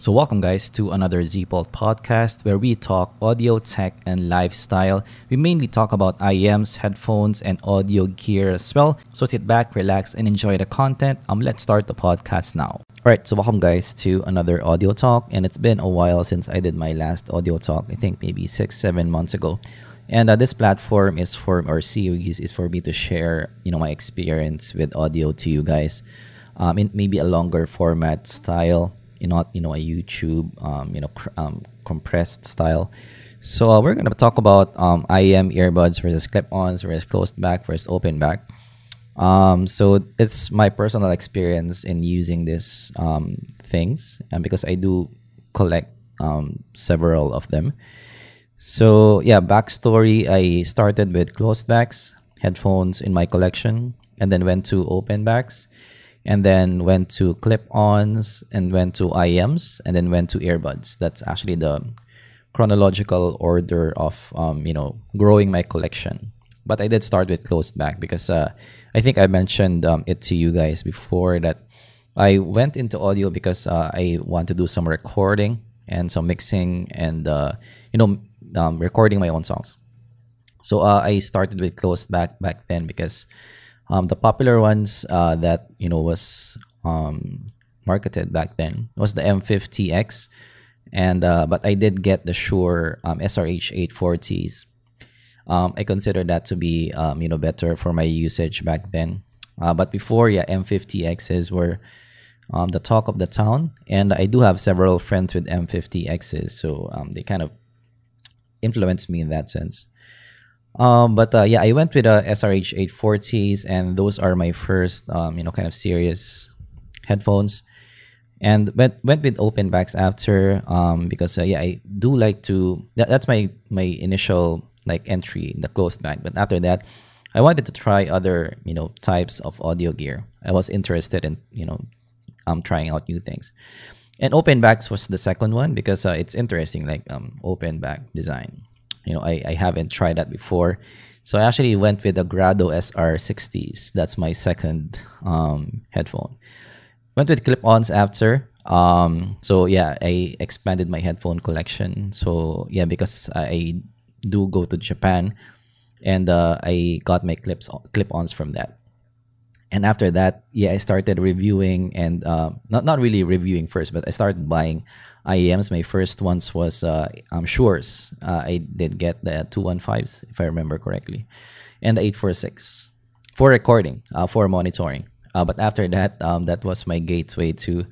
So, welcome, guys, to another Zpult podcast where we talk audio, tech, and lifestyle. We mainly talk about IEMs, headphones, and audio gear as well. So, sit back, relax, and enjoy the content. Um, let's start the podcast now. All right, so welcome, guys, to another audio talk. And it's been a while since I did my last audio talk, I think maybe six, seven months ago. And uh, this platform is for, or series is for me to share, you know, my experience with audio to you guys um, in maybe a longer format style not you know a YouTube um, you know cr- um, compressed style. So uh, we're gonna talk about um, IEM earbuds versus clip-ons versus closed back versus open back. Um, so it's my personal experience in using these um, things, and because I do collect um, several of them. So yeah, backstory: I started with closed backs headphones in my collection, and then went to open backs and then went to clip-ons and went to IEMs and then went to earbuds. That's actually the chronological order of um, you know growing my collection. But I did start with closed back because uh, I think I mentioned um, it to you guys before that I went into audio because uh, I want to do some recording and some mixing and uh, you know um, recording my own songs. So uh, I started with closed back back then because um, the popular ones uh, that you know was um, marketed back then was the M50X, and uh, but I did get the Shure um, SRH 840s. Um, I consider that to be um, you know better for my usage back then. Uh, but before, yeah, M50Xs were um, the talk of the town, and I do have several friends with M50Xs, so they kind of influenced me in that sense. Um, but uh, yeah, I went with a SRH 840s, and those are my first, um, you know, kind of serious headphones. And went went with open backs after, um, because uh, yeah, I do like to. That, that's my my initial like entry in the closed back. But after that, I wanted to try other you know types of audio gear. I was interested in you know, um, trying out new things. And open backs was the second one because uh, it's interesting, like um, open back design you know I, I haven't tried that before. So i actually went with the grado sr60s that's my second um, headphone. Went with clip-ons after. Um, so yeah i expanded my headphone collection. So yeah because i do go to japan and uh, i got my clips clip-ons from that and after that yeah i started reviewing and uh, not not really reviewing first but i started buying IEMs. My first ones was uh, um, Shures. Uh, I did get the 215s, if I remember correctly, and the 846 for recording, uh, for monitoring. Uh, but after that, um, that was my gateway to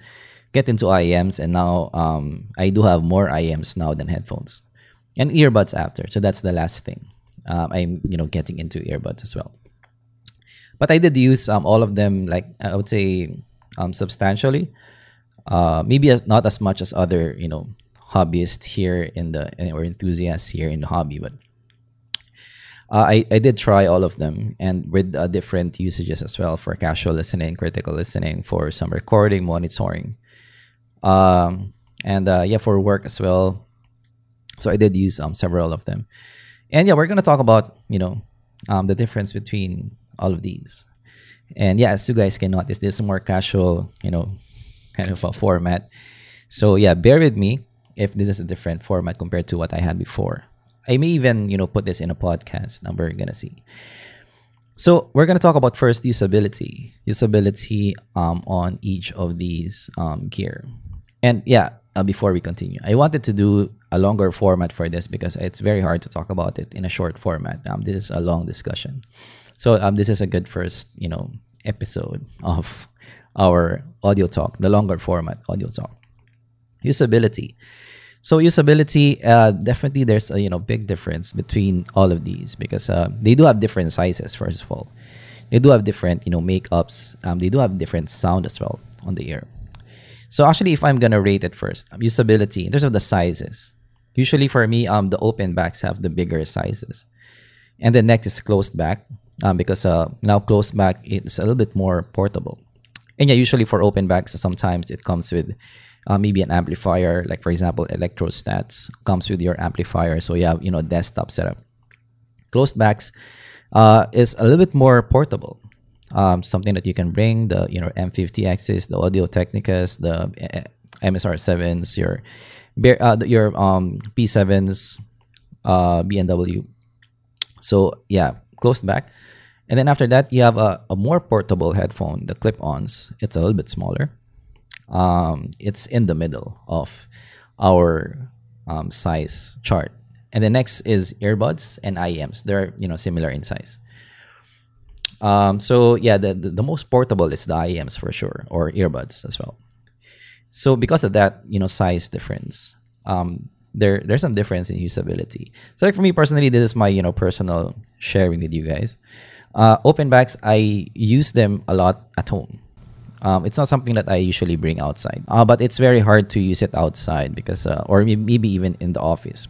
get into IEMs, and now um, I do have more IEMs now than headphones, and earbuds after. So that's the last thing. Um, I'm you know getting into earbuds as well. But I did use um, all of them, like I would say, um, substantially. Uh, maybe as, not as much as other you know hobbyists here in the or enthusiasts here in the hobby, but uh, I I did try all of them and with uh, different usages as well for casual listening, critical listening, for some recording, monitoring, um, and uh, yeah for work as well. So I did use um several of them, and yeah we're gonna talk about you know um the difference between all of these. And yeah, as you guys can notice, this is more casual, you know, kind of a format. So yeah, bear with me if this is a different format compared to what I had before. I may even, you know, put this in a podcast. Now we're gonna see. So we're gonna talk about first usability, usability um, on each of these um, gear. And yeah, uh, before we continue, I wanted to do a longer format for this because it's very hard to talk about it in a short format. Um, this is a long discussion, so um, this is a good first, you know, episode of our audio talk, the longer format audio talk. Usability. So usability, uh, definitely there's a you know big difference between all of these because uh, they do have different sizes. First of all, they do have different you know makeups. Um, they do have different sound as well on the ear. So actually, if I'm gonna rate it first, um, usability in terms of the sizes. Usually for me, um, the open backs have the bigger sizes, and the next is closed back um, because uh, now closed back is a little bit more portable and yeah, usually for open backs, sometimes it comes with uh, maybe an amplifier, like for example, Electrostats comes with your amplifier, so you have you know desktop setup. Closed backs uh, is a little bit more portable, um, something that you can bring the you know M50Xs, the Audio Technicas, the MSR sevens, your uh, your um P7s, uh, B&W. So yeah, closed back. And then after that, you have a, a more portable headphone, the clip-ons. It's a little bit smaller. Um, it's in the middle of our um, size chart. And the next is earbuds and IEMs. They're you know similar in size. Um, so yeah, the, the, the most portable is the IEMs for sure, or earbuds as well. So because of that, you know, size difference, um, there there's some difference in usability. So like for me personally, this is my you know personal sharing with you guys. Uh, open backs, I use them a lot at home. Um, it's not something that I usually bring outside, uh, but it's very hard to use it outside because, uh, or maybe even in the office,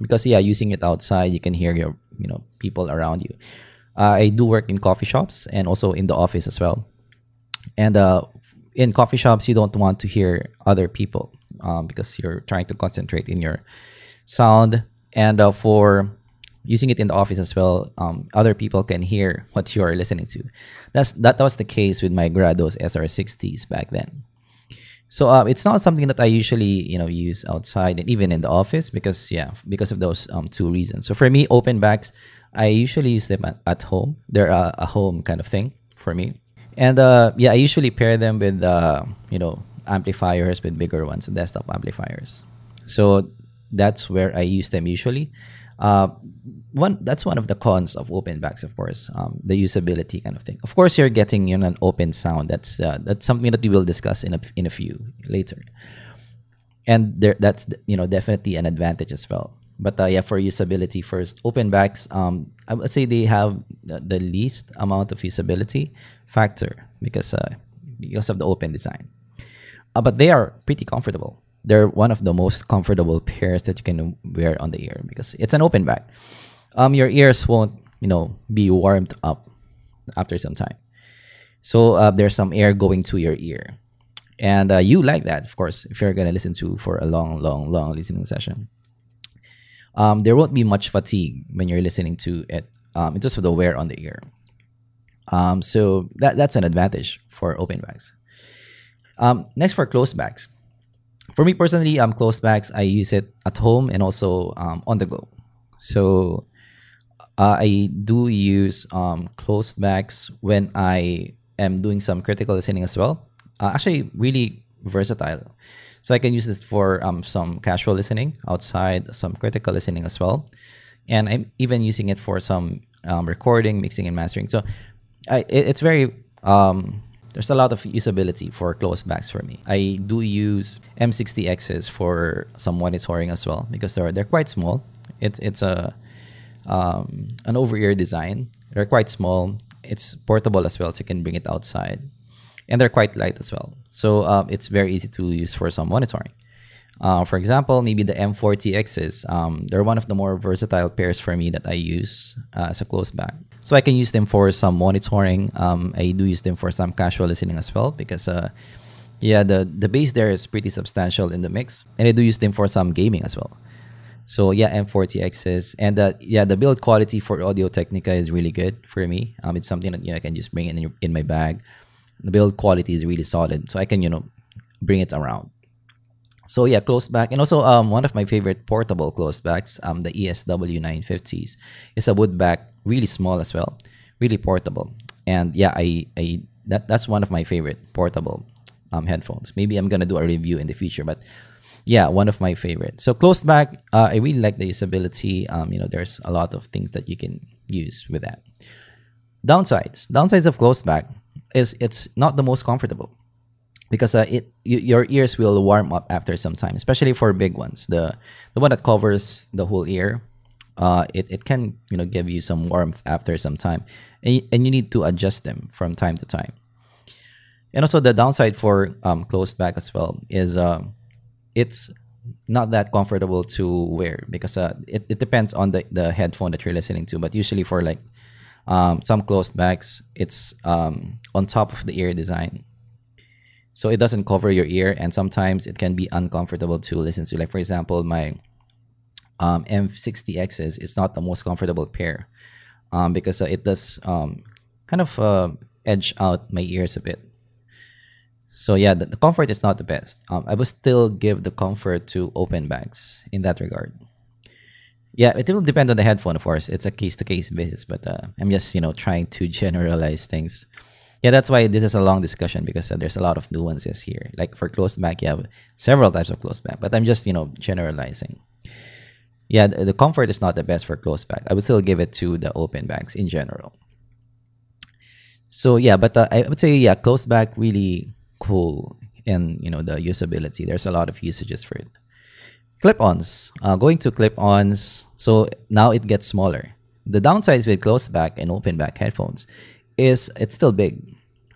because yeah, using it outside, you can hear your you know people around you. Uh, I do work in coffee shops and also in the office as well, and uh, in coffee shops, you don't want to hear other people um, because you're trying to concentrate in your sound. And uh, for using it in the office as well, um, other people can hear what you are listening to. That's that was the case with my Grados SR60s back then. So uh, it's not something that I usually you know use outside and even in the office because yeah because of those um, two reasons. So for me, open backs, I usually use them at, at home. They're a, a home kind of thing for me. And uh, yeah, I usually pair them with uh, you know amplifiers with bigger ones, desktop amplifiers. So that's where I use them usually. Uh, one that's one of the cons of open backs, of course, um, the usability kind of thing. Of course, you're getting you know, an open sound. That's uh, that's something that we will discuss in a in a few later. And there, that's you know definitely an advantage as well. But uh, yeah, for usability first, open backs, um, I would say they have the, the least amount of usability factor because uh, because of the open design. Uh, but they are pretty comfortable. They're one of the most comfortable pairs that you can wear on the ear because it's an open back. Um, your ears won't, you know, be warmed up after some time. So uh, there's some air going to your ear, and uh, you like that, of course, if you're gonna listen to for a long, long, long listening session. Um, there won't be much fatigue when you're listening to it um, in terms of the wear on the ear. Um, so that that's an advantage for open backs. Um, next for closed backs. For me personally, um, closed backs I use it at home and also um, on the go. So uh, I do use um, closed backs when I am doing some critical listening as well. Uh, actually, really versatile. So I can use this for um, some casual listening outside, some critical listening as well, and I'm even using it for some um, recording, mixing, and mastering. So I, it, it's very um, there's a lot of usability for closed backs for me. I do use M60Xs for some monitoring as well because they're they're quite small. It's it's a um, an over ear design. They're quite small. It's portable as well, so you can bring it outside, and they're quite light as well. So um, it's very easy to use for some monitoring. Uh, for example, maybe the M40Xs. Um, they're one of the more versatile pairs for me that I use uh, as a closed back. So I can use them for some monitoring. Um, I do use them for some casual listening as well because, uh, yeah, the the bass there is pretty substantial in the mix, and I do use them for some gaming as well. So yeah, M40Xs, and uh, yeah, the build quality for Audio Technica is really good for me. Um, it's something that you know, I can just bring in in my bag. The build quality is really solid, so I can you know bring it around. So yeah, closed back, and also um, one of my favorite portable closed backs, um, the ESW 950s, is a wood back, really small as well, really portable, and yeah, I, I that that's one of my favorite portable um, headphones. Maybe I'm gonna do a review in the future, but yeah, one of my favorite. So closed back, uh, I really like the usability. Um, you know, there's a lot of things that you can use with that. Downsides, downsides of closed back is it's not the most comfortable because uh, it your ears will warm up after some time, especially for big ones. The the one that covers the whole ear, uh, it, it can you know give you some warmth after some time, and, and you need to adjust them from time to time. And also the downside for um, closed back as well is uh, it's not that comfortable to wear because uh, it, it depends on the, the headphone that you're listening to. But usually for like um, some closed backs, it's um, on top of the ear design so it doesn't cover your ear and sometimes it can be uncomfortable to listen to like for example my um, m60xs it's not the most comfortable pair um, because uh, it does um, kind of uh, edge out my ears a bit So yeah, the, the comfort is not the best. Um, I would still give the comfort to open backs in that regard. Yeah, it will depend on the headphone, of course. It's a case to case basis, but uh, I'm just you know trying to generalize things. Yeah, that's why this is a long discussion because uh, there's a lot of nuances here. Like for closed back, you have several types of closed back, but I'm just you know generalizing. Yeah, the, the comfort is not the best for closed back. I would still give it to the open backs in general. So yeah, but uh, I would say yeah, closed back really cool in you know the usability. There's a lot of usages for it clip-ons uh, going to clip-ons so now it gets smaller the downsides with closed back and open back headphones is it's still big.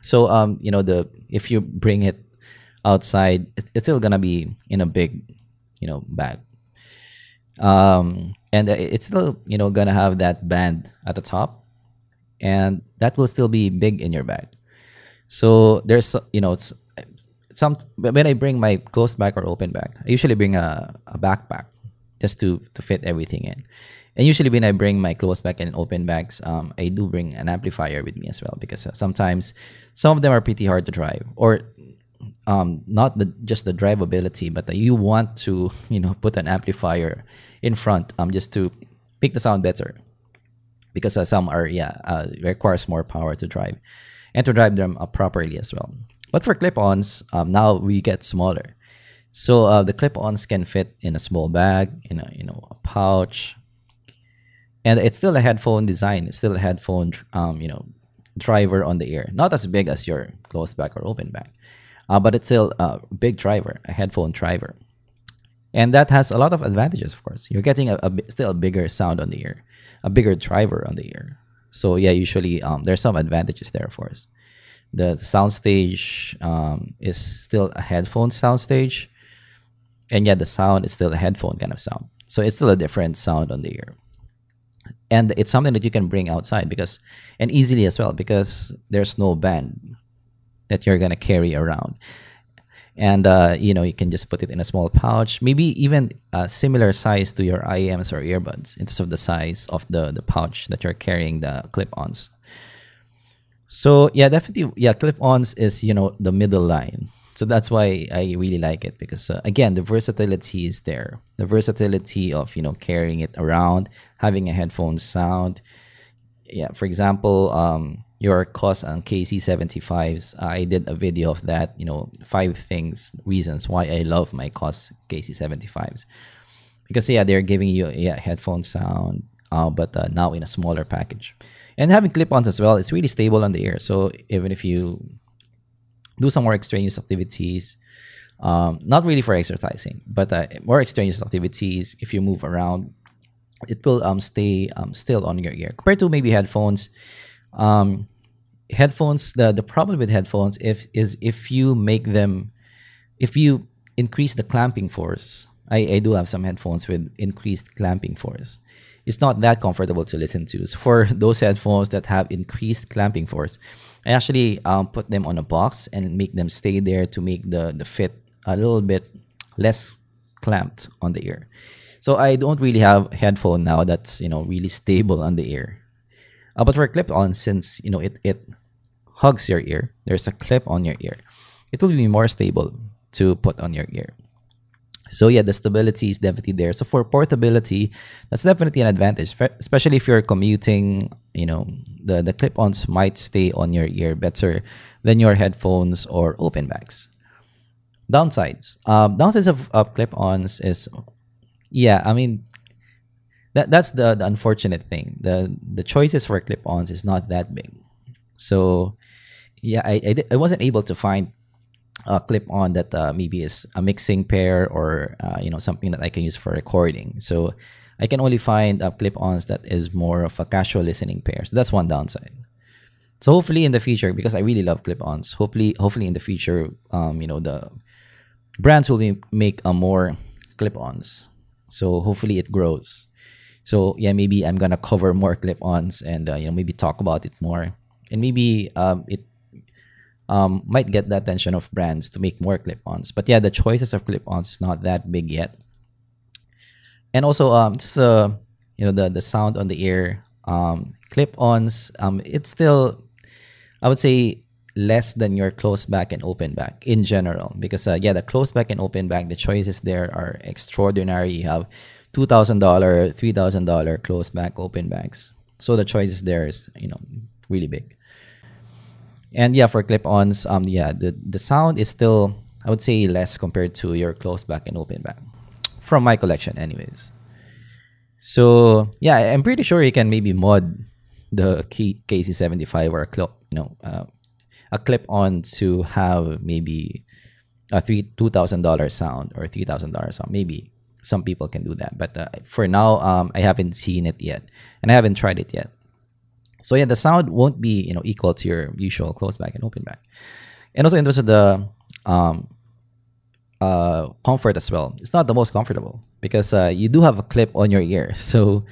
So um you know the if you bring it outside it's still gonna be in a big you know bag. Um and it's still you know gonna have that band at the top and that will still be big in your bag. So there's you know it's some when I bring my closed back or open back, I usually bring a, a backpack just to to fit everything in. And usually when I bring my closed back and open backs, um, I do bring an amplifier with me as well because uh, sometimes some of them are pretty hard to drive or um, not the just the drivability, but you want to you know put an amplifier in front um, just to make the sound better because uh, some are yeah uh, requires more power to drive and to drive them uh, properly as well. But for clip-ons, um, now we get smaller. So uh, the clip-ons can fit in a small bag, in a you know a pouch, and it's still a headphone design. It's still a headphone, um, you know, driver on the ear. Not as big as your closed back or open back, uh, but it's still a big driver, a headphone driver, and that has a lot of advantages. Of course, you're getting a, a still a bigger sound on the ear, a bigger driver on the ear. So yeah, usually um, there's some advantages there for us the, the soundstage um, is still a headphone soundstage, and yet the sound is still a headphone kind of sound. So it's still a different sound on the ear, and it's something that you can bring outside because, and easily as well because there's no band that you're gonna carry around, and uh, you know you can just put it in a small pouch, maybe even a similar size to your IEMs or earbuds in terms of the size of the the pouch that you're carrying the clip-ons so yeah, definitely, yeah, clip-ons is you know the middle line. So that's why I really like it because uh, again, the versatility is there. The versatility of you know carrying it around, having a headphone sound. Yeah, for example, um, your Koss on KC75s. I did a video of that. You know, five things, reasons why I love my Koss KC75s. Because yeah, they're giving you yeah headphone sound, uh, but uh, now in a smaller package and having clip-ons as well it's really stable on the ear so even if you do some more extraneous activities um, not really for exercising but uh, more extraneous activities if you move around it will um, stay um, still on your ear compared to maybe headphones um, headphones the, the problem with headphones if is if you make them if you increase the clamping force I, I do have some headphones with increased clamping force it's not that comfortable to listen to. So for those headphones that have increased clamping force, I actually um, put them on a box and make them stay there to make the, the fit a little bit less clamped on the ear. So I don't really have headphone now that's you know really stable on the ear. Uh, but for clip-on, since you know it it hugs your ear, there's a clip on your ear. It will be more stable to put on your ear. So yeah, the stability is definitely there. So for portability, that's definitely an advantage, especially if you're commuting. You know, the the clip-ons might stay on your ear better than your headphones or open backs. Downsides, um, downsides of, of clip-ons is, yeah, I mean, that that's the, the unfortunate thing. The the choices for clip-ons is not that big. So yeah, I I, I wasn't able to find a clip on that uh, maybe is a mixing pair or uh, you know something that I can use for recording. So I can only find uh, clip-ons that is more of a casual listening pair. So that's one downside. So hopefully in the future, because I really love clip-ons, hopefully hopefully in the future, um, you know the brands will be, make a more clip-ons. So hopefully it grows. So yeah, maybe I'm gonna cover more clip-ons and uh, you know maybe talk about it more, and maybe um, it um, might get the attention of brands to make more clip-ons. But yeah, the choices of clip-ons is not that big yet. And also, um, just the you know the the sound on the ear, um, clip-ons, um, it's still, I would say, less than your closed back and open back in general. Because uh, yeah the closed back and open back the choices there are extraordinary. You have $2000 $3000 closed back open backs. So the choices there is you know really big. And yeah for clip-ons um yeah the the sound is still i would say less compared to your closed back and open back. From my collection anyways. So yeah i'm pretty sure you can maybe mod the key kc75 or a cl- you know uh, a clip on to have maybe a three two thousand dollar sound or three thousand dollar sound. Maybe some people can do that, but uh, for now, um, I haven't seen it yet, and I haven't tried it yet. So yeah, the sound won't be you know equal to your usual close back and open back, and also in terms of the um, uh, comfort as well. It's not the most comfortable because uh, you do have a clip on your ear. So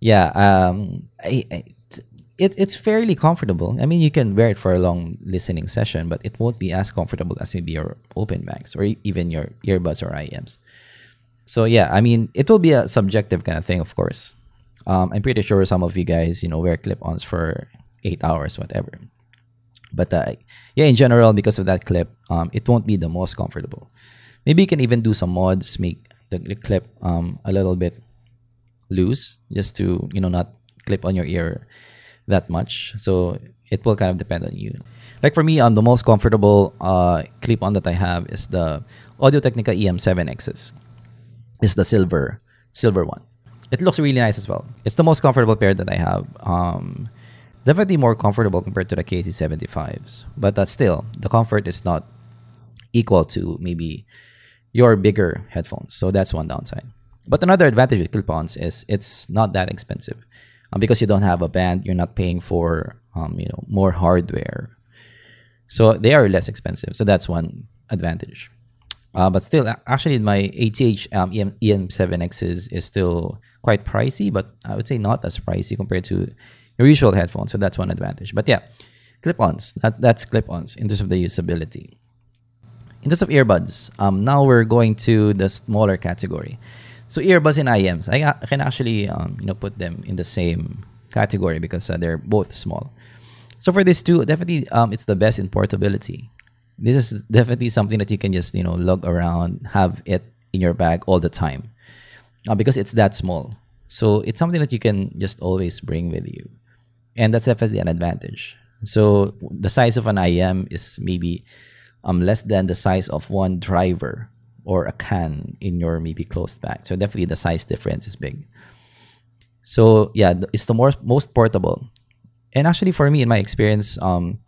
yeah, um, I, I it, it's fairly comfortable. I mean, you can wear it for a long listening session, but it won't be as comfortable as maybe your open backs or even your earbuds or IEMs. So yeah, I mean, it will be a subjective kind of thing, of course. Um, I'm pretty sure some of you guys, you know, wear clip-ons for eight hours, whatever. But uh, yeah, in general, because of that clip, um, it won't be the most comfortable. Maybe you can even do some mods, make the, the clip um, a little bit loose, just to you know not clip on your ear that much. So it will kind of depend on you. Like for me, um, the most comfortable uh, clip on that I have is the Audio Technica EM7Xs. It's the silver silver one. It looks really nice as well. It's the most comfortable pair that I have. Um, definitely more comfortable compared to the KC75s, but that still the comfort is not equal to maybe your bigger headphones. So that's one downside. But another advantage with clip-ons is it's not that expensive because you don't have a band you're not paying for um, you know more hardware. So they are less expensive. So that's one advantage. Uh, but still actually my ATH um, EM, EM7X is, is still quite pricey but I would say not as pricey compared to your usual headphones. So that's one advantage. But yeah clip-ons. That, that's clip-ons in terms of the usability. In terms of earbuds um, now we're going to the smaller category so earbuds and IEMs, I, can actually um, you know put them in the same category because uh, they're both small. So for this two, definitely um, it's the best in portability. This is definitely something that you can just you know lug around, have it in your bag all the time, uh, because it's that small. So it's something that you can just always bring with you, and that's definitely an advantage. So the size of an IM is maybe um, less than the size of one driver or a can in your maybe closed back. So definitely the size difference is big. So yeah, it's the most most portable. And actually for me in my experience, um,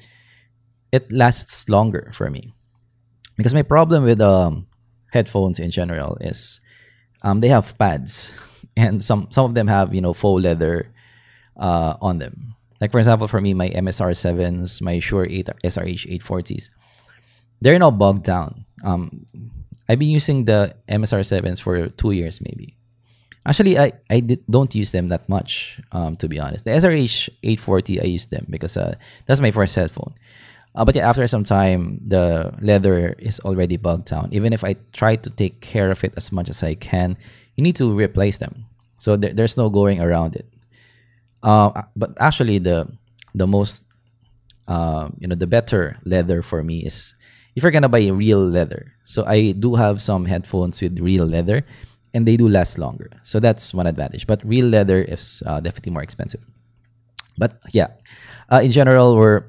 it lasts longer for me. Because my problem with um, headphones in general is um, they have pads and some some of them have, you know, faux leather uh, on them. Like for example, for me, my MSR sevens, my Shure 8 SRH 840s, they're not bogged down. Um, I've been using the MSR sevens for two years maybe. Actually, I I did, don't use them that much. Um, to be honest, the SRH 840 I use them because uh, that's my first headphone. Uh, but yeah, after some time, the leather is already bugged down. Even if I try to take care of it as much as I can, you need to replace them. So there, there's no going around it. Uh, but actually, the the most uh, you know the better leather for me is if you're gonna buy real leather. So I do have some headphones with real leather, and they do last longer. So that's one advantage. But real leather is uh, definitely more expensive. But yeah, uh, in general, we're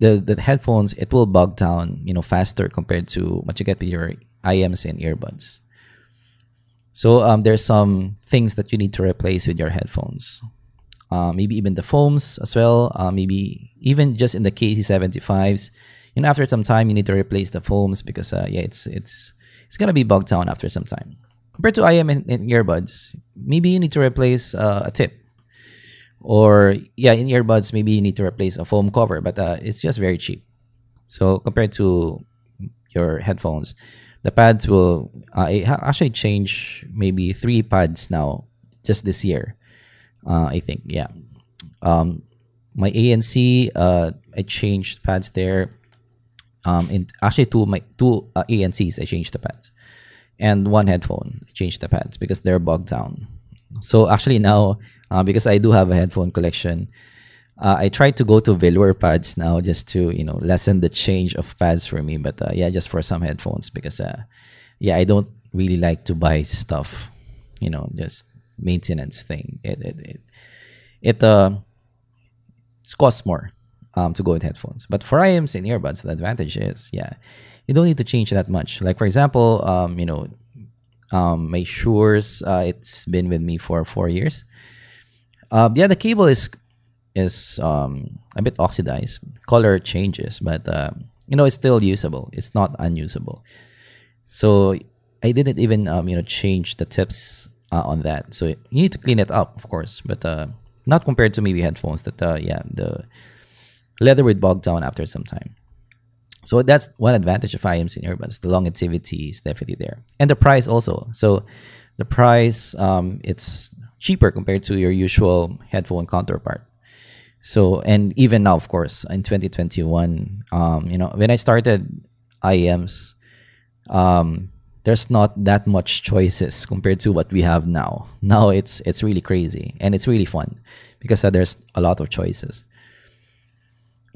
the the headphones it will bog down you know faster compared to what you get with your IEMs and earbuds. So um, there's some things that you need to replace with your headphones. Uh, maybe even the foams as well. Uh, maybe even just in the KC75s, know after some time you need to replace the foams because uh, yeah it's it's it's gonna be bogged down after some time. Compared to IEM in, in earbuds maybe you need to replace uh, a tip. Or yeah in earbuds maybe you need to replace a foam cover but uh, it's just very cheap. So compared to your headphones the pads will uh, actually change maybe three pads now just this year uh, i think yeah. Um, my ANC, uh, I changed pads there um, in actually two my two uh, ANCs I changed the pads, and one headphone I changed the pads because they're bogged down. So actually now, uh, because I do have a headphone collection, Uh, I try to go to velour pads now just to you know lessen the change of pads for me. But uh, yeah, just for some headphones because uh, yeah, I don't really like to buy stuff. You know, just maintenance thing. It it it, it uh it costs more um to go with headphones. But for IEMs and earbuds, the advantage is yeah, you don't need to change that much. Like for example, um you know, um my Shure's uh, it's been with me for four years. Uh, yeah, the cable is is um, a bit oxidized. Color changes, but uh, you know it's still usable. It's not unusable. So I didn't even um, you know change the tips uh, on that. So you need to clean it up, of course, but uh, not compared to maybe headphones that uh, yeah the leather would bog down after some time. So that's one advantage of IEMs in earbuds. The longevity is definitely there, and the price also. So the price um, it's cheaper compared to your usual headphone counterpart. So and even now, of course, in 2021, um, you know, when I started IEMs, um, there's not that much choices compared to what we have now. Now it's it's really crazy and it's really fun because uh, there's a lot of choices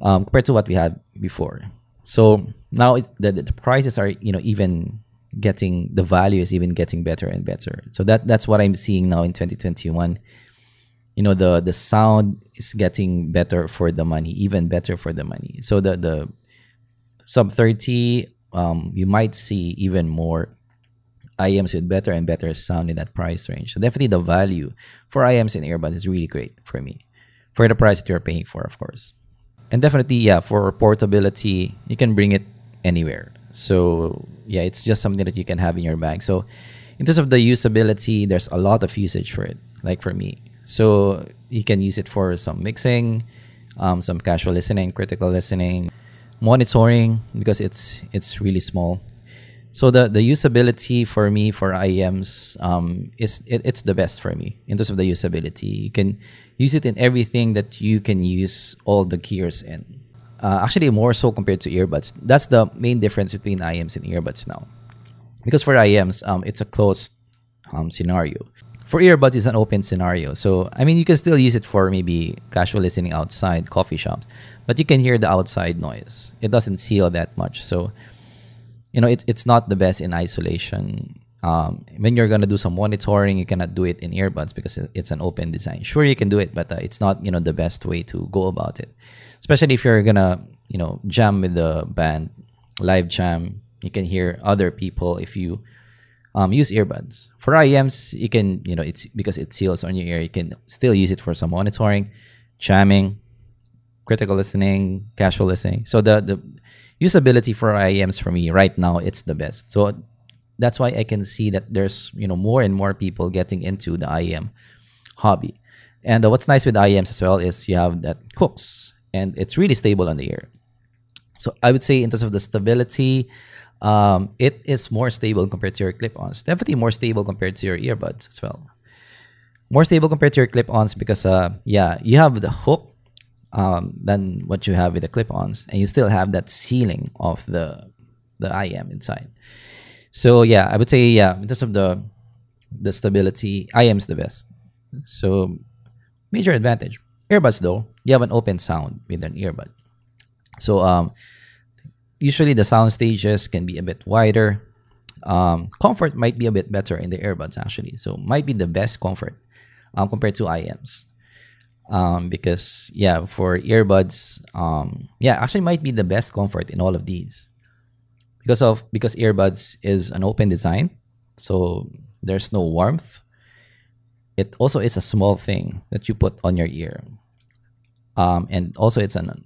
um, compared to what we had before. So now it, the, the prices are you know even getting the value is even getting better and better. So that that's what I'm seeing now in 2021 you know the the sound is getting better for the money even better for the money. So the the sub 30 um, you might see even more IMs with better and better sound in that price range. So definitely the value for IMs and earbuds is really great for me. For the price that you're paying for of course and definitely yeah for portability you can bring it anywhere. So yeah it's just something that you can have in your bag. So in terms of the usability there's a lot of usage for it like for me. So you can use it for some mixing, um, some casual listening, critical listening, monitoring because it's it's really small. So the the usability for me for IEMs um, is it, it's the best for me in terms of the usability. You can use it in everything that you can use all the gears in. Uh, actually, more so compared to earbuds. That's the main difference between IEMs and earbuds now. Because for IEMs, um, it's a closed um, scenario for earbuds it's an open scenario so i mean you can still use it for maybe casual listening outside coffee shops but you can hear the outside noise it doesn't seal that much so you know it's, it's not the best in isolation um, when you're gonna do some monitoring you cannot do it in earbuds because it's an open design sure you can do it but uh, it's not you know the best way to go about it especially if you're gonna you know jam with the band live jam you can hear other people if you um, use earbuds. For IEMs, you can, you know, it's because it seals on your ear, you can still use it for some monitoring, jamming, critical listening, casual listening. So the, the usability for IEMs for me right now, it's the best. So that's why I can see that there's, you know, more and more people getting into the IEM hobby. And uh, what's nice with IEMs as well is you have that hooks and it's really stable on the ear. So I would say in terms of the stability, um, it is more stable compared to your clip-ons. Definitely more stable compared to your earbuds as well. More stable compared to your clip-ons because, uh, yeah, you have the hook um, than what you have with the clip-ons, and you still have that sealing of the the IEM inside. So yeah, I would say yeah, in terms of the the stability, IEM is the best. So major advantage. Earbuds though, you have an open sound with an earbud. So um, usually the sound stages can be a bit wider. Um, comfort might be a bit better in the earbuds actually, so might be the best comfort um, compared to IEMs. Um, because yeah, for earbuds, um, yeah, actually might be the best comfort in all of these. Because of because earbuds is an open design, so there's no warmth. It also is a small thing that you put on your ear, um, and also it's an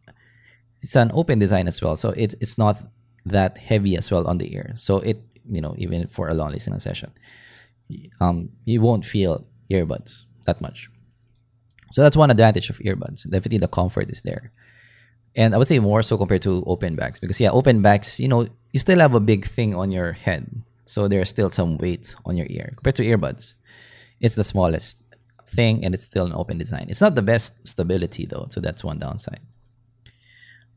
it's an open design as well so it's it's not that heavy as well on the ear. So it you know even for a long listening session um you won't feel earbuds that much so that's one advantage of earbuds. Definitely the comfort is there. And i would say more so compared to open backs because yeah open backs you know you still have a big thing on your head. So there's still some weight on your ear. Compared to earbuds it's the smallest thing and it's still an open design. It's not the best stability though so that's one downside.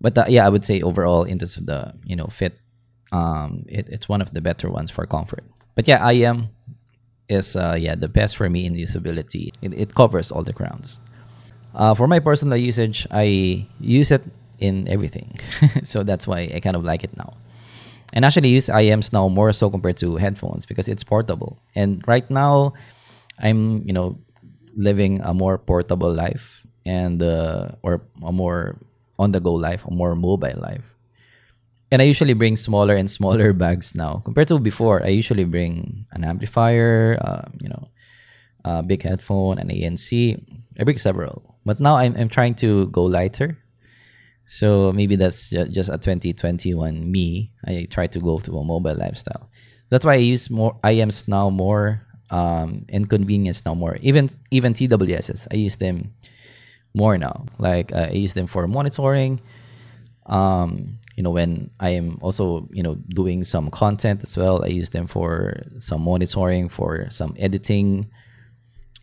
But uh, yeah, I would say overall in terms of the you know fit, um, it, it's one of the better ones for comfort. But yeah, IEM is uh, yeah the best for me in usability. It, it covers all the grounds. Uh, for my personal usage, I use it in everything, so that's why I kind of like it now. And actually use IEMs now more so compared to headphones because it's portable. And right now, I'm you know living a more portable life and uh, or a more on the go life, a more mobile life. And I usually bring smaller and smaller bags now compared to before. I usually bring an amplifier, uh, you know, a big headphone, an ANC. I bring several, but now I'm I'm trying to go lighter. So maybe that's just a 2021 me. I try to go to a mobile lifestyle. That's why I use more IEMs now more um, inconvenience now more. Even even TWSs, I use them more now. Like uh, I use them for monitoring. Um, you know, when I am also you know doing some content as well, I use them for some monitoring, for some editing.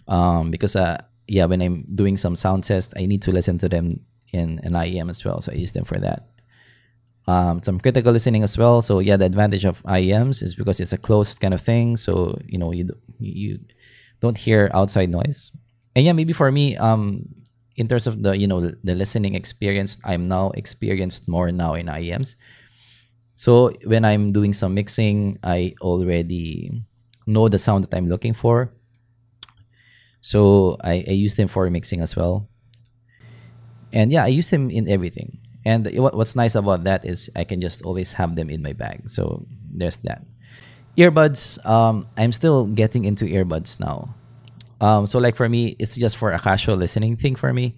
Um, because uh, yeah, when I'm doing some sound test, I need to listen to them in an IEM as well, so I use them for that um, some critical listening as well. So yeah, the advantage of IEMs is because it's a closed kind of thing. So you know you you don't hear outside noise. And yeah, maybe for me, um, in terms of the you know the listening experience, I'm now experienced more now in IEMs. So when I'm doing some mixing, I already know the sound that I'm looking for. So I, I use them for mixing as well. And yeah, I use them in everything. And what's nice about that is I can just always have them in my bag. So there's that. Earbuds, um, I'm still getting into earbuds now. Um, so like for me, it's just for a casual listening thing for me.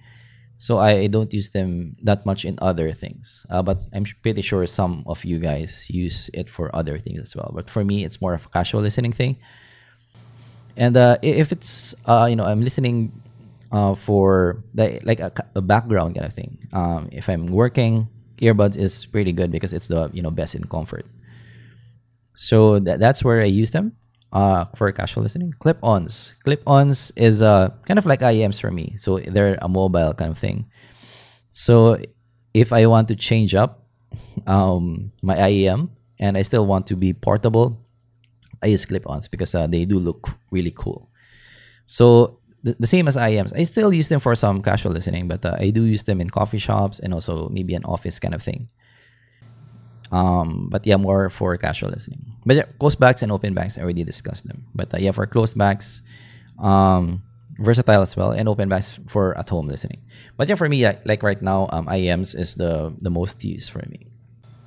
So I, don't use them that much in other things. Uh, but I'm pretty sure some of you guys use it for other things as well. But for me, it's more of a casual listening thing. And uh, if it's uh, you know I'm listening uh, for the, like a, a, background kind of thing. Um, if I'm working, earbuds is pretty good because it's the you know best in comfort. So that, that's where I use them uh, for casual listening. Clip-ons, clip-ons is uh, kind of like IEMs for me. So they're a mobile kind of thing. So if I want to change up um, my IEM and I still want to be portable, I use clip-ons because uh, they do look really cool. So the, the same as IEMs. I still use them for some casual listening, but uh, I do use them in coffee shops and also maybe an office kind of thing. Um, but yeah, more for casual listening. But yeah, closed backs and open backs, I already discussed them. But uh, yeah, for closed backs, um, versatile as well, and open backs for at home listening. But yeah, for me, like, like right now, um, IEMs is the the most used for me.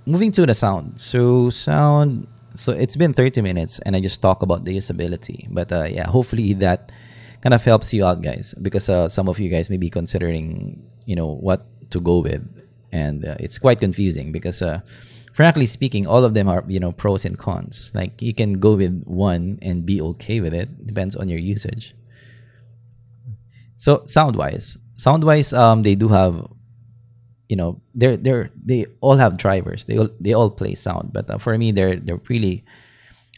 Moving to the sound. So sound. So it's been 30 minutes, and I just talk about the usability. But uh, yeah, hopefully that kind of helps you out, guys, because uh, some of you guys may be considering, you know, what to go with, and uh, it's quite confusing because, uh, frankly speaking, all of them are you know pros and cons. Like you can go with one and be okay with it. Depends on your usage. So sound wise, sound wise, um, they do have, you know, they're they're they all have drivers. They all they all play sound, but uh, for me, they're they're really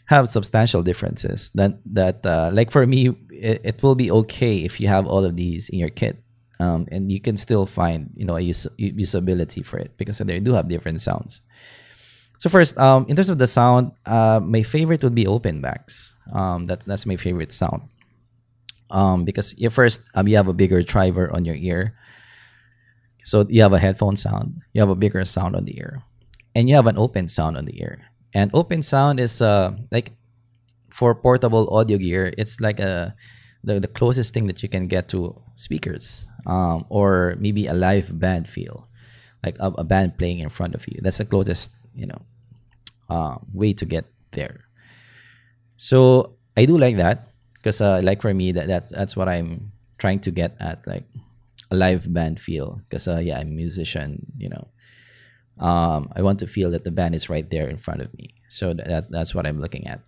have substantial differences that that uh, like for me it, it, will be okay if you have all of these in your kit um, and you can still find you know a use, usability for it because they do have different sounds so first um, in terms of the sound uh, my favorite would be open backs. um, that's that's my favorite sound. Um, because you first um, you have a bigger driver on your ear. So you have a headphone sound you have a bigger sound on the ear and you have an open sound on the ear. And open sound is uh, like for portable audio gear, it's like a the, the closest thing that you can get to speakers um, or maybe a live band feel like a, a, band playing in front of you. That's the closest you know uh, way to get there so i do like that because uh, like for me that, that that's what i'm trying to get at like a live band feel because uh, yeah i'm a musician you know um, I want to feel that the band is right there in front of me. So that's that's what I'm looking at.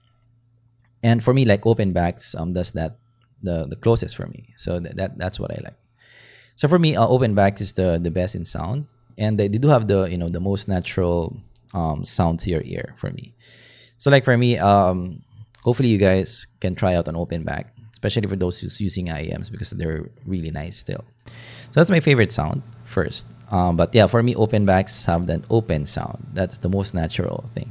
And for me, like open backs, um, does that the the closest for me. So that, that that's what I like. So for me, uh, open backs is the the best in sound, and they, they do have the you know the most natural um, sound to your ear for me. So like for me, um, hopefully you guys can try out an open back, especially for those who's using IEMs because they're really nice still. So that's my favorite sound first. Um, but yeah, for me, open backs have that open sound. That's the most natural thing.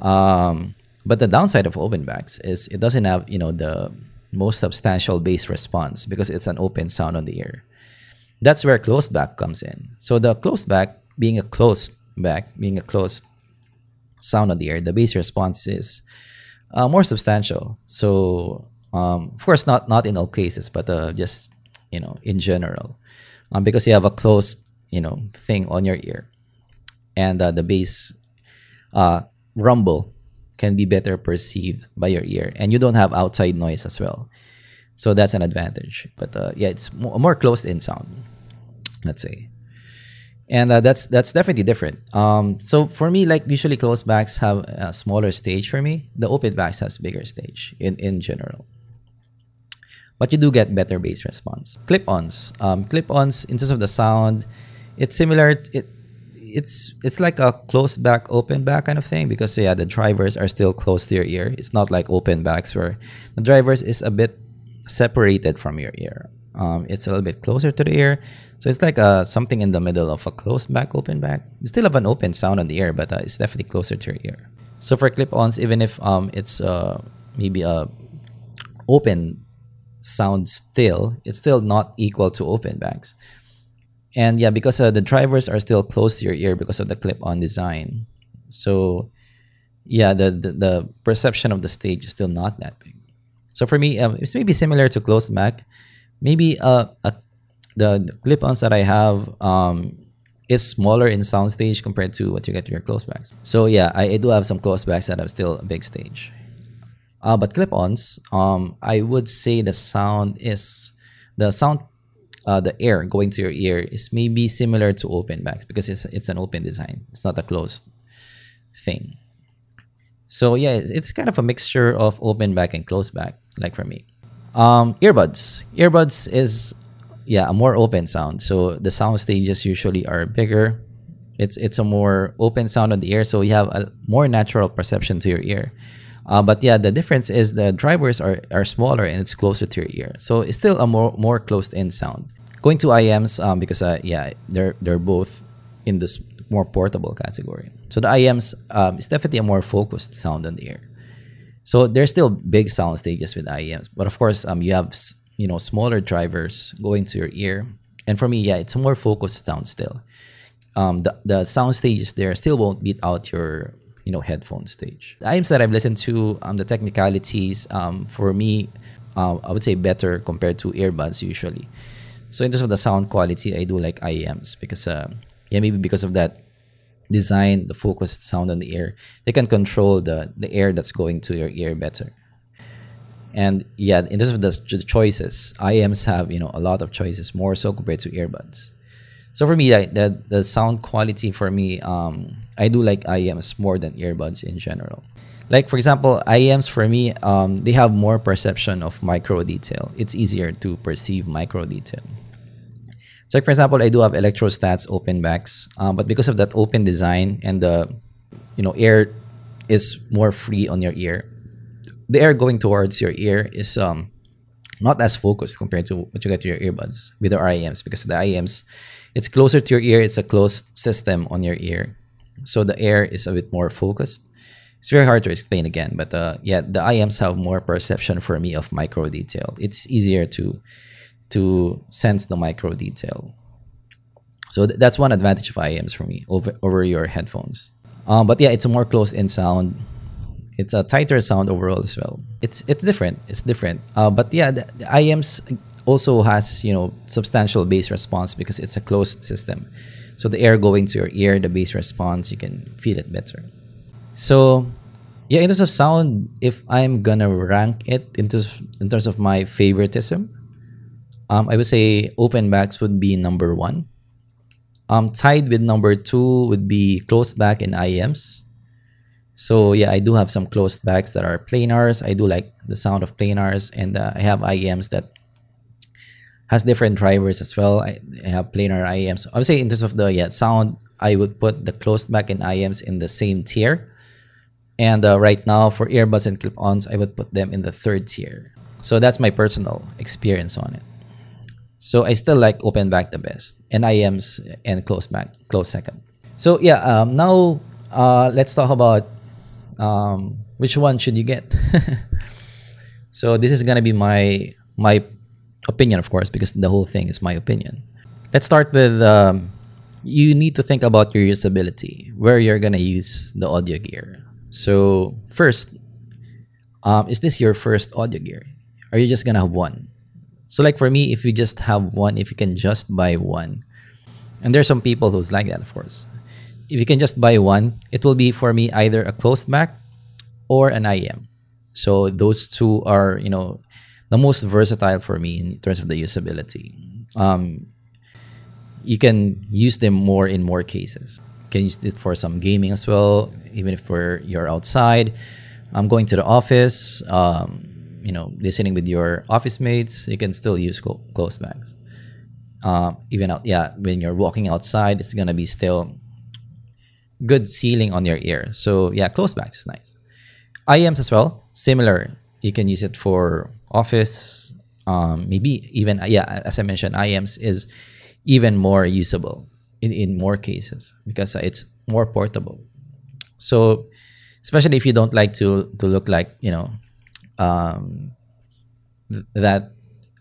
Um, but the downside of open backs is it doesn't have you know the most substantial bass response because it's an open sound on the ear. that's where closed back comes in. So the closed back being a closed back, being a closed sound on the air, the bass response is uh, more substantial. So um, of course, not not in all cases, but uh, just you know in general, um, because you have a closed you know thing on your ear, and uh, the bass uh, rumble can be better perceived by your ear, and you don't have outside noise as well. So that's an advantage. But uh, yeah, it's more, more closed in sound. Let's say and uh, that's that's definitely different. Um, so for me, like usually closed backs have a smaller stage. For me, the open backs has bigger stage in in general. But you do get better bass response. Clip-ons, um, clip-ons in terms of the sound, it's similar. It it's it's like a closed back, open back kind of thing because yeah, the drivers are still close to your ear. It's not like open backs where the drivers is a bit separated from your ear. Um, it's a little bit closer to the ear. So it's like uh, something in the middle of a closed back, open back. You still have an open sound on the ear, but uh, it's definitely closer to your ear. So for clip-ons, even if um, it's uh, maybe a open sound still, it's still not equal to open backs. And yeah, because uh, the drivers are still close to your ear because of the clip-on design. So yeah, the, the, the perception of the stage is still not that big. So for me, um, it's maybe similar to closed back maybe uh, a, the, clip-ons that I have um, is smaller in soundstage compared to what you get to your closed backs. So yeah, I, I do have some closed backs that have still a big stage. Uh, but clip-ons, um, I would say the sound is the sound, uh, the air going to your ear is maybe similar to open backs because it's it's an open design. It's not a closed thing. So yeah, it's, kind of a mixture of open back and closed back, like for me. Um, earbuds. Earbuds is yeah a more open sound. So the sound stages usually are bigger. It's it's a more open sound on the ear, so you have a more natural perception to your ear. Uh, but yeah, the difference is the drivers are, are smaller and it's closer to your ear. So it's still a more more closed in sound. Going to IEMs um, because uh, yeah they're they're both in this more portable category. So the IEMs um, is definitely a more focused sound on the ear. So there's still big sound stages with IEMs, but of course, um, you have you know smaller drivers going to your ear, and for me, yeah, it's a more focused sound still. Um, the the sound stages there still won't beat out your you know headphone stage. The IEMs that I've listened to, um, the technicalities, um, for me, uh, I would say better compared to earbuds usually. So in terms of the sound quality, I do like IEMs because uh, yeah, maybe because of that design the focused sound on the ear, they can control the, the air that's going to your ear better. And yeah, in terms of the, choices, IEMs have you know a lot of choices, more so compared to earbuds. So for me, the the sound quality for me, um, I do like IEMs more than earbuds in general. Like for example, IEMs for me, um, they have more perception of micro detail. It's easier to perceive micro detail. So like for example, I do have electrostats open backs, um, but because of that open design and the you know air is more free on your ear, the air going towards your ear is um not as focused compared to what you get to your earbuds with the IEMs because the IEMs it's closer to your ear, it's a closed system on your ear, so the air is a bit more focused. It's very hard to explain again, but uh, yeah, the IEMs have more perception for me of micro detail. It's easier to to sense the micro detail. So th- that's one advantage of IEMs for me over over your headphones. Um, but yeah, it's a more closed-in sound. It's a tighter sound overall as well. It's it's different. It's different. Uh, but yeah, the, the IEMs also has you know substantial bass response because it's a closed system. So the air going to your ear, the bass response, you can feel it better. So yeah, in terms of sound, if I'm gonna rank it into in terms of my favoritism, um, I would say open backs would be number one. Um, tied with number two would be closed back and IEMs. So yeah, I do have some closed backs that are planars. I do like the sound of planars, and uh, I have IEMs that has different drivers as well. I, I have planar IEMs. I would say in terms of the yeah sound, I would put the closed back and IEMs in the same tier. And uh, right now for earbuds and clip-ons, I would put them in the third tier. So that's my personal experience on it. So I still like open back the best, and IEMs and closed back close second. So yeah, um, now uh, let's talk about um, which one should you get. so this is gonna be my my opinion, of course, because the whole thing is my opinion. let's start with um, you need to think about your usability, where you're gonna use the audio gear. So first, um, is this your first audio gear? Are you just gonna have one? So like for me, if you just have one, if you can just buy one, and there's some people who's like that, of course. If you can just buy one, it will be for me either a closed back or an IEM. So those two are, you know, the most versatile for me in terms of the usability. Um, you can use them more in more cases. You can use it for some gaming as well, even if you're outside. I'm going to the office, um, you know, listening with your office mates, you can still use clo- closed backs. Uh, even out, yeah, when you're walking outside, it's gonna be still good sealing on your ear. So yeah, closed backs is nice. IEMs as well, similar. You can use it for office, um, maybe even yeah. As I mentioned, IEMs is even more usable in, in more cases because it's more portable. So especially if you don't like to to look like you know um, that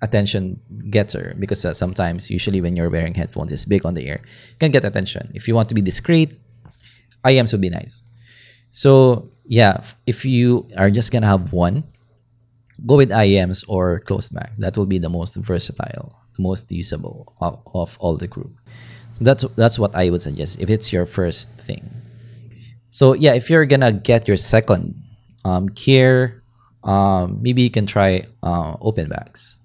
attention getter because uh, sometimes usually when you're wearing headphones it's big on the ear you can get attention if you want to be discreet IEMs would be nice. So yeah if you are just gonna have one go with IEMs or closed back that will be the most versatile most usable of, of all the group. So that's that's what I would suggest if it's your first thing. So yeah if you're gonna get your second um, gear um, maybe you can try uh, open backs.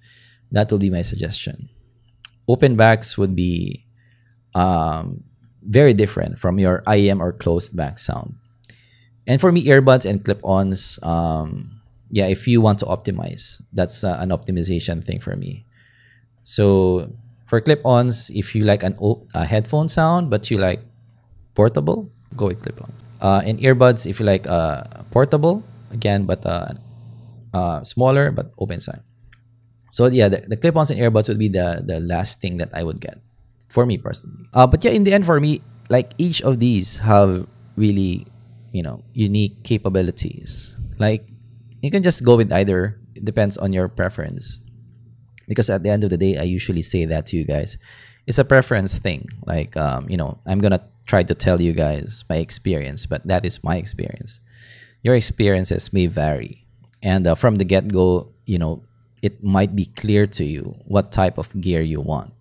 That will be my suggestion. Open backs would be um, very different from your IEM or closed back sound. And for me, earbuds and clip-ons, um, yeah, if you want to optimize, that's uh, an optimization thing for me. So for clip-ons, if you like an a headphone sound but you like portable, go with clip-on. Uh, and earbuds, if you like uh, portable, again, but uh, uh, smaller but open sound. So yeah, the, the clip-ons and earbuds would be the the last thing that I would get for me personally. Uh, but yeah, in the end, for me, like each of these have really, you know, unique capabilities. Like you can just go with either. It depends on your preference. Because at the end of the day, I usually say that to you guys. It's a preference thing. Like um, you know, I'm gonna try to tell you guys my experience, but that is my experience. Your experiences may vary, and uh, from the get go, you know, it might be clear to you what type of gear you want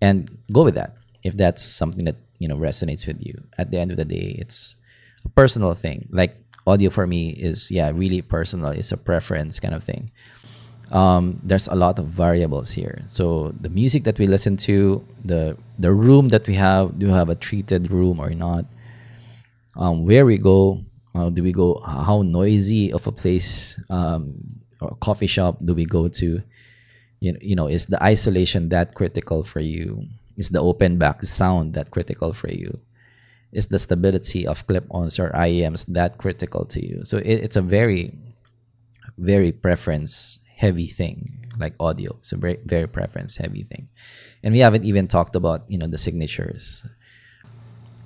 and go with that if that's something that you know resonates with you. At the end of the day it's a personal thing. Like audio for me is yeah really personal. It's a preference kind of thing. Um, there's a lot of variables here. So the music that we listen to the the room that we have do we have a treated room or not? Um, where we go uh, do we go how noisy of a place um, or coffee shop do we go to you know, you know is the isolation that critical for you? Is the open back sound that critical for you? Is the stability of clip-ons or IEMs that critical to you? So it, it's a very very preference heavy thing like audio. It's a very very preference heavy thing. And we haven't even talked about you know the signatures.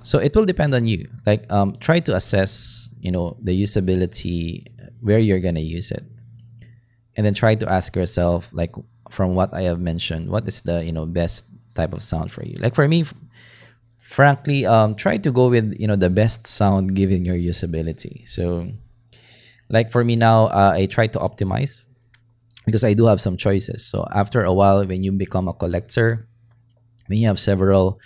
So it will depend on you. Like um, try to assess you know the usability where you're gonna use it. And then try to ask yourself like from what i have mentioned what is the you know best type of sound for you? Like for me frankly um try to go with you know the best sound given your usability. So like for me now uh, i try to optimize because i do have some choices. So after a while when you become a collector when you have several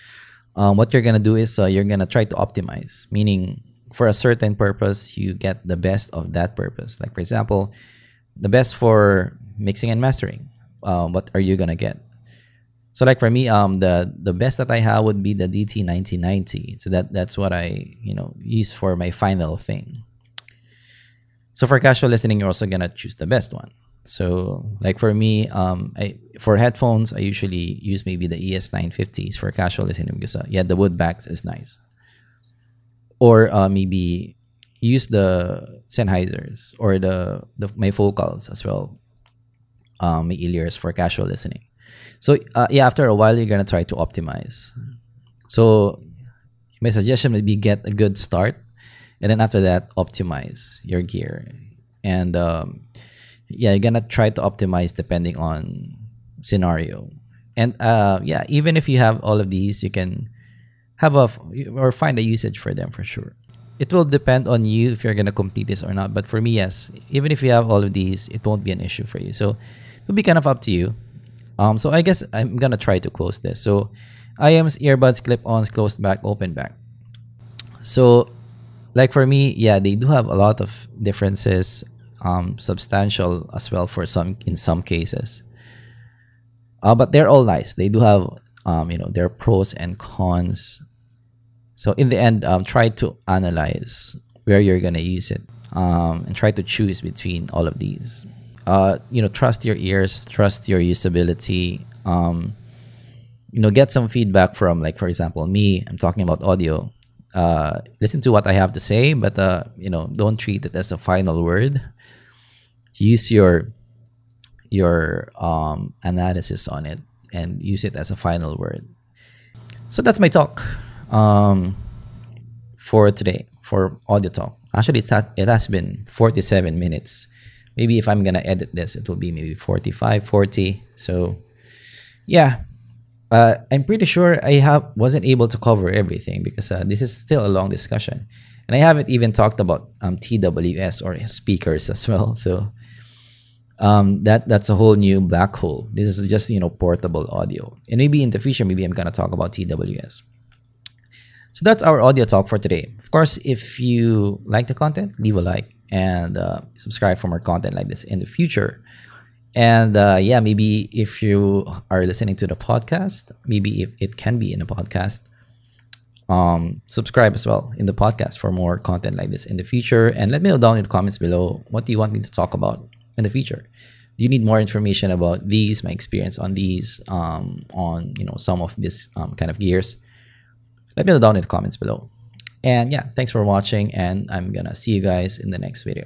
um, what you're gonna do is uh, you're gonna try to optimize. Meaning for a certain purpose you get the best of that purpose. Like for example the best for mixing and mastering. Um, what are you gonna get? So like for me, um, the the best that I have would be the DT nineteen ninety. So that that's what I you know use for my final thing. So for casual listening, you're also gonna choose the best one. So like for me, um, I for headphones, I usually use maybe the ES nine fifties for casual listening because uh, yeah, the wood backs is nice. Or uh, maybe use the Sennheisers or the, the my focals as well, my Elears for casual listening. So uh, yeah, after a while, you're gonna try to optimize. So my suggestion would be get a good start, and then after that, optimize your gear. And um, yeah, you're gonna try to optimize depending on scenario. and uh, yeah, even if you have all of these, you can have a or find a usage for them for sure. It will depend on you if you're gonna complete this or not. But for me, yes, even if you have all of these, it won't be an issue for you. So it'll be kind of up to you. Um, so I guess I'm gonna try to close this. So IM's earbuds, clip-ons, closed back, open back. So like for me, yeah, they do have a lot of differences, um, substantial as well for some in some cases. Uh, but they're all nice. They do have um, you know, their pros and cons. So in the end, um, try to analyze where you're gonna use it, um, and try to choose between all of these. Uh, you know, trust your ears, trust your usability. Um, you know, get some feedback from, like, for example, me. I'm talking about audio. Uh, listen to what I have to say, but uh, you know, don't treat it as a final word. Use your your um, analysis on it and use it as a final word. So that's my talk um, for today for audio talk. Actually, it's it has been 47 minutes. Maybe if I'm gonna edit this, it will be maybe 45, 40. So yeah, uh, I'm pretty sure I have wasn't able to cover everything because uh, this is still a long discussion, and I haven't even talked about um, TWS or speakers as well. So um, that that's a whole new black hole. This is just you know portable audio, and maybe in the future, maybe I'm gonna talk about TWS. So that's our audio talk for today. Of course, if you like the content, leave a like and uh, subscribe for more content like this in the future. And uh, yeah, maybe if you are listening to the podcast, maybe if it can be in a podcast, um, subscribe as well in the podcast for more content like this in the future. And let me know down in the comments below what do you want me to talk about in the future. Do you need more information about these, my experience on these, um, on you know some of this um, kind of gears? Let me know down in the comments below. And yeah, thanks for watching, and I'm gonna see you guys in the next video.